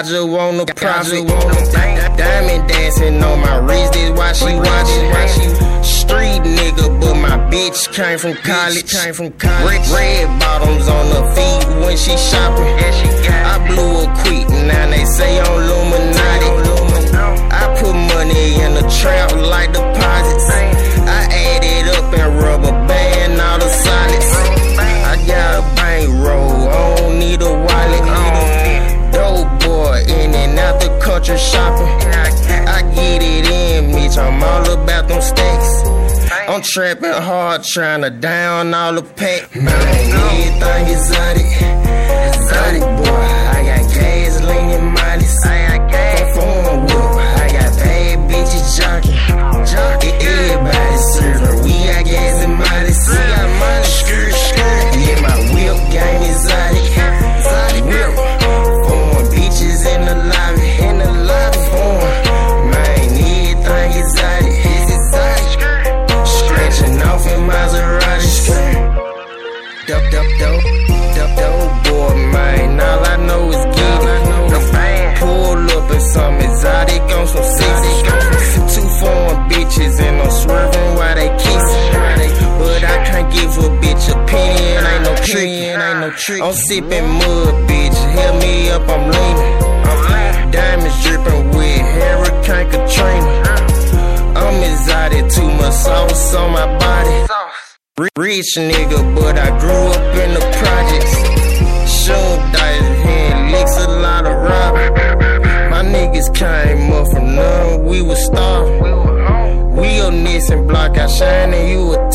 I just want a profit. Diamond dancing on my wrist, is why she watching. Street nigga, but my bitch came from college. Came from college. Red, bottoms on her feet when she shopping. I blew a the shopping. I get it in, bitch. I'm all about them stacks. I'm trapping hard, trying to down all the pack. Man, everything exotic. Exotic boy. I'm sipping mud, bitch. Help me up, I'm leaning. Diamonds dripping with Hurricane Katrina. I'm exotic, too much sauce on my body. Rich nigga, but I grew up in the projects. Shoot dice, hand licks, a lot of rock. My niggas came up from none, we was starving. We a Nissan block, I shine and you a